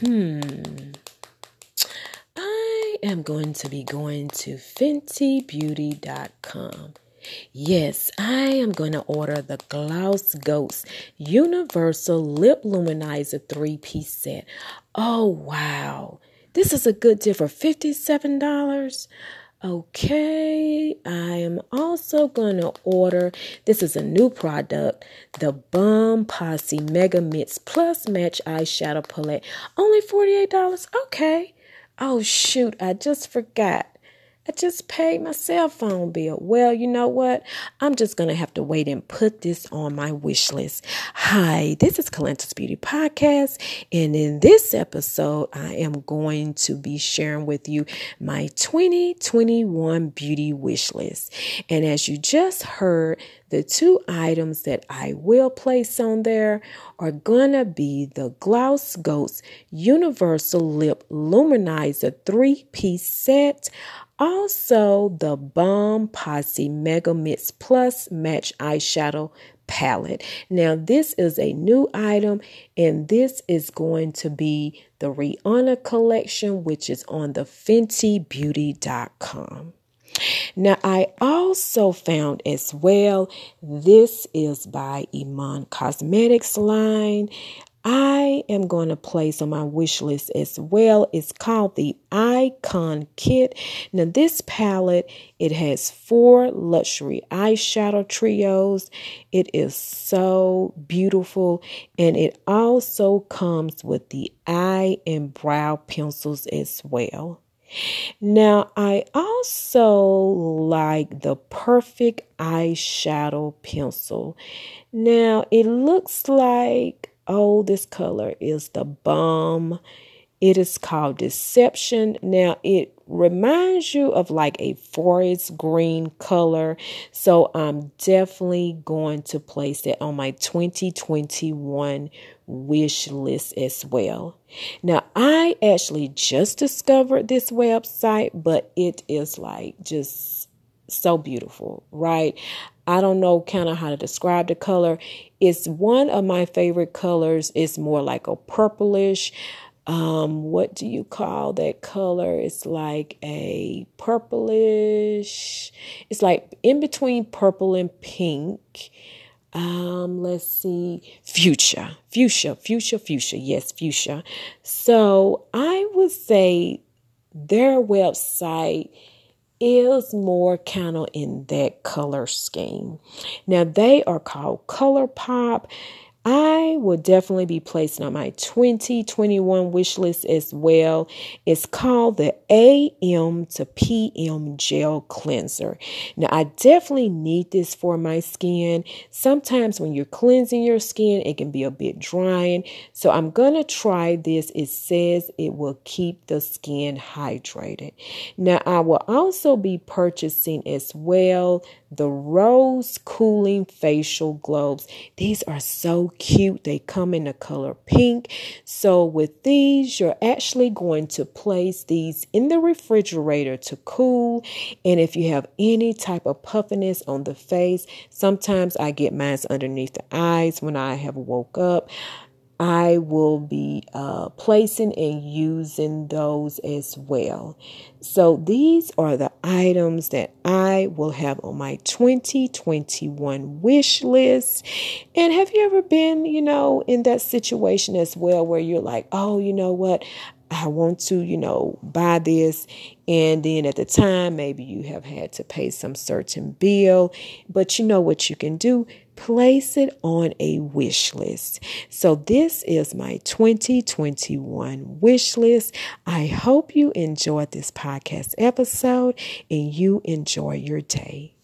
Hmm. I am going to be going to FentyBeauty.com. Yes, I am going to order the Gloss Ghost Universal Lip Luminizer three piece set. Oh, wow. This is a good deal for $57. Okay, I am also to order. This is a new product, the Bum Posse Mega Mix Plus Match Eyeshadow Palette. Only $48. Okay. Oh, shoot, I just forgot. I just paid my cell phone bill. Well, you know what? I'm just going to have to wait and put this on my wish list. Hi, this is Calantha's Beauty Podcast. And in this episode, I am going to be sharing with you my 2021 beauty wish list. And as you just heard, the two items that I will place on there are gonna be the Gloss Ghost Universal Lip Luminizer three piece set. Also, the Balm Posse Mega Mix Plus Match Eyeshadow Palette. Now, this is a new item, and this is going to be the Rihanna collection, which is on the FentyBeauty.com. Now, I also found as well, this is by Iman Cosmetics line. I am going to place on my wish list as well. It's called the Icon Kit. Now, this palette, it has four luxury eyeshadow trios. It is so beautiful, and it also comes with the eye and brow pencils as well. Now, I also like the Perfect Eyeshadow Pencil. Now, it looks like, oh, this color is the Balm. It is called Deception. Now, it reminds you of like a forest green color. So, I'm definitely going to place it on my 2021 wish list as well. Now, I actually just discovered this website, but it is like just so beautiful, right? I don't know kind of how to describe the color. It's one of my favorite colors. It's more like a purplish. Um, what do you call that color? It's like a purplish. It's like in between purple and pink um let's see fuchsia fuchsia fuchsia fuchsia yes fuchsia so i would say their website is more kind of in that color scheme. Now they are called ColourPop I will definitely be placing on my 2021 wish list as well. It's called the AM to PM Gel Cleanser. Now, I definitely need this for my skin. Sometimes when you're cleansing your skin, it can be a bit drying. So, I'm going to try this. It says it will keep the skin hydrated. Now, I will also be purchasing as well the Rose Cooling Facial Globes. These are so cute. They come in the color pink. So, with these, you're actually going to place these in the refrigerator to cool. And if you have any type of puffiness on the face, sometimes I get mine underneath the eyes when I have woke up. I will be uh, placing and using those as well. So, these are the items that I will have on my 2021 wish list. And have you ever been, you know, in that situation as well where you're like, oh, you know what? I want to, you know, buy this. And then at the time, maybe you have had to pay some certain bill, but you know what you can do? Place it on a wish list. So, this is my 2021 wish list. I hope you enjoyed this podcast episode and you enjoy your day.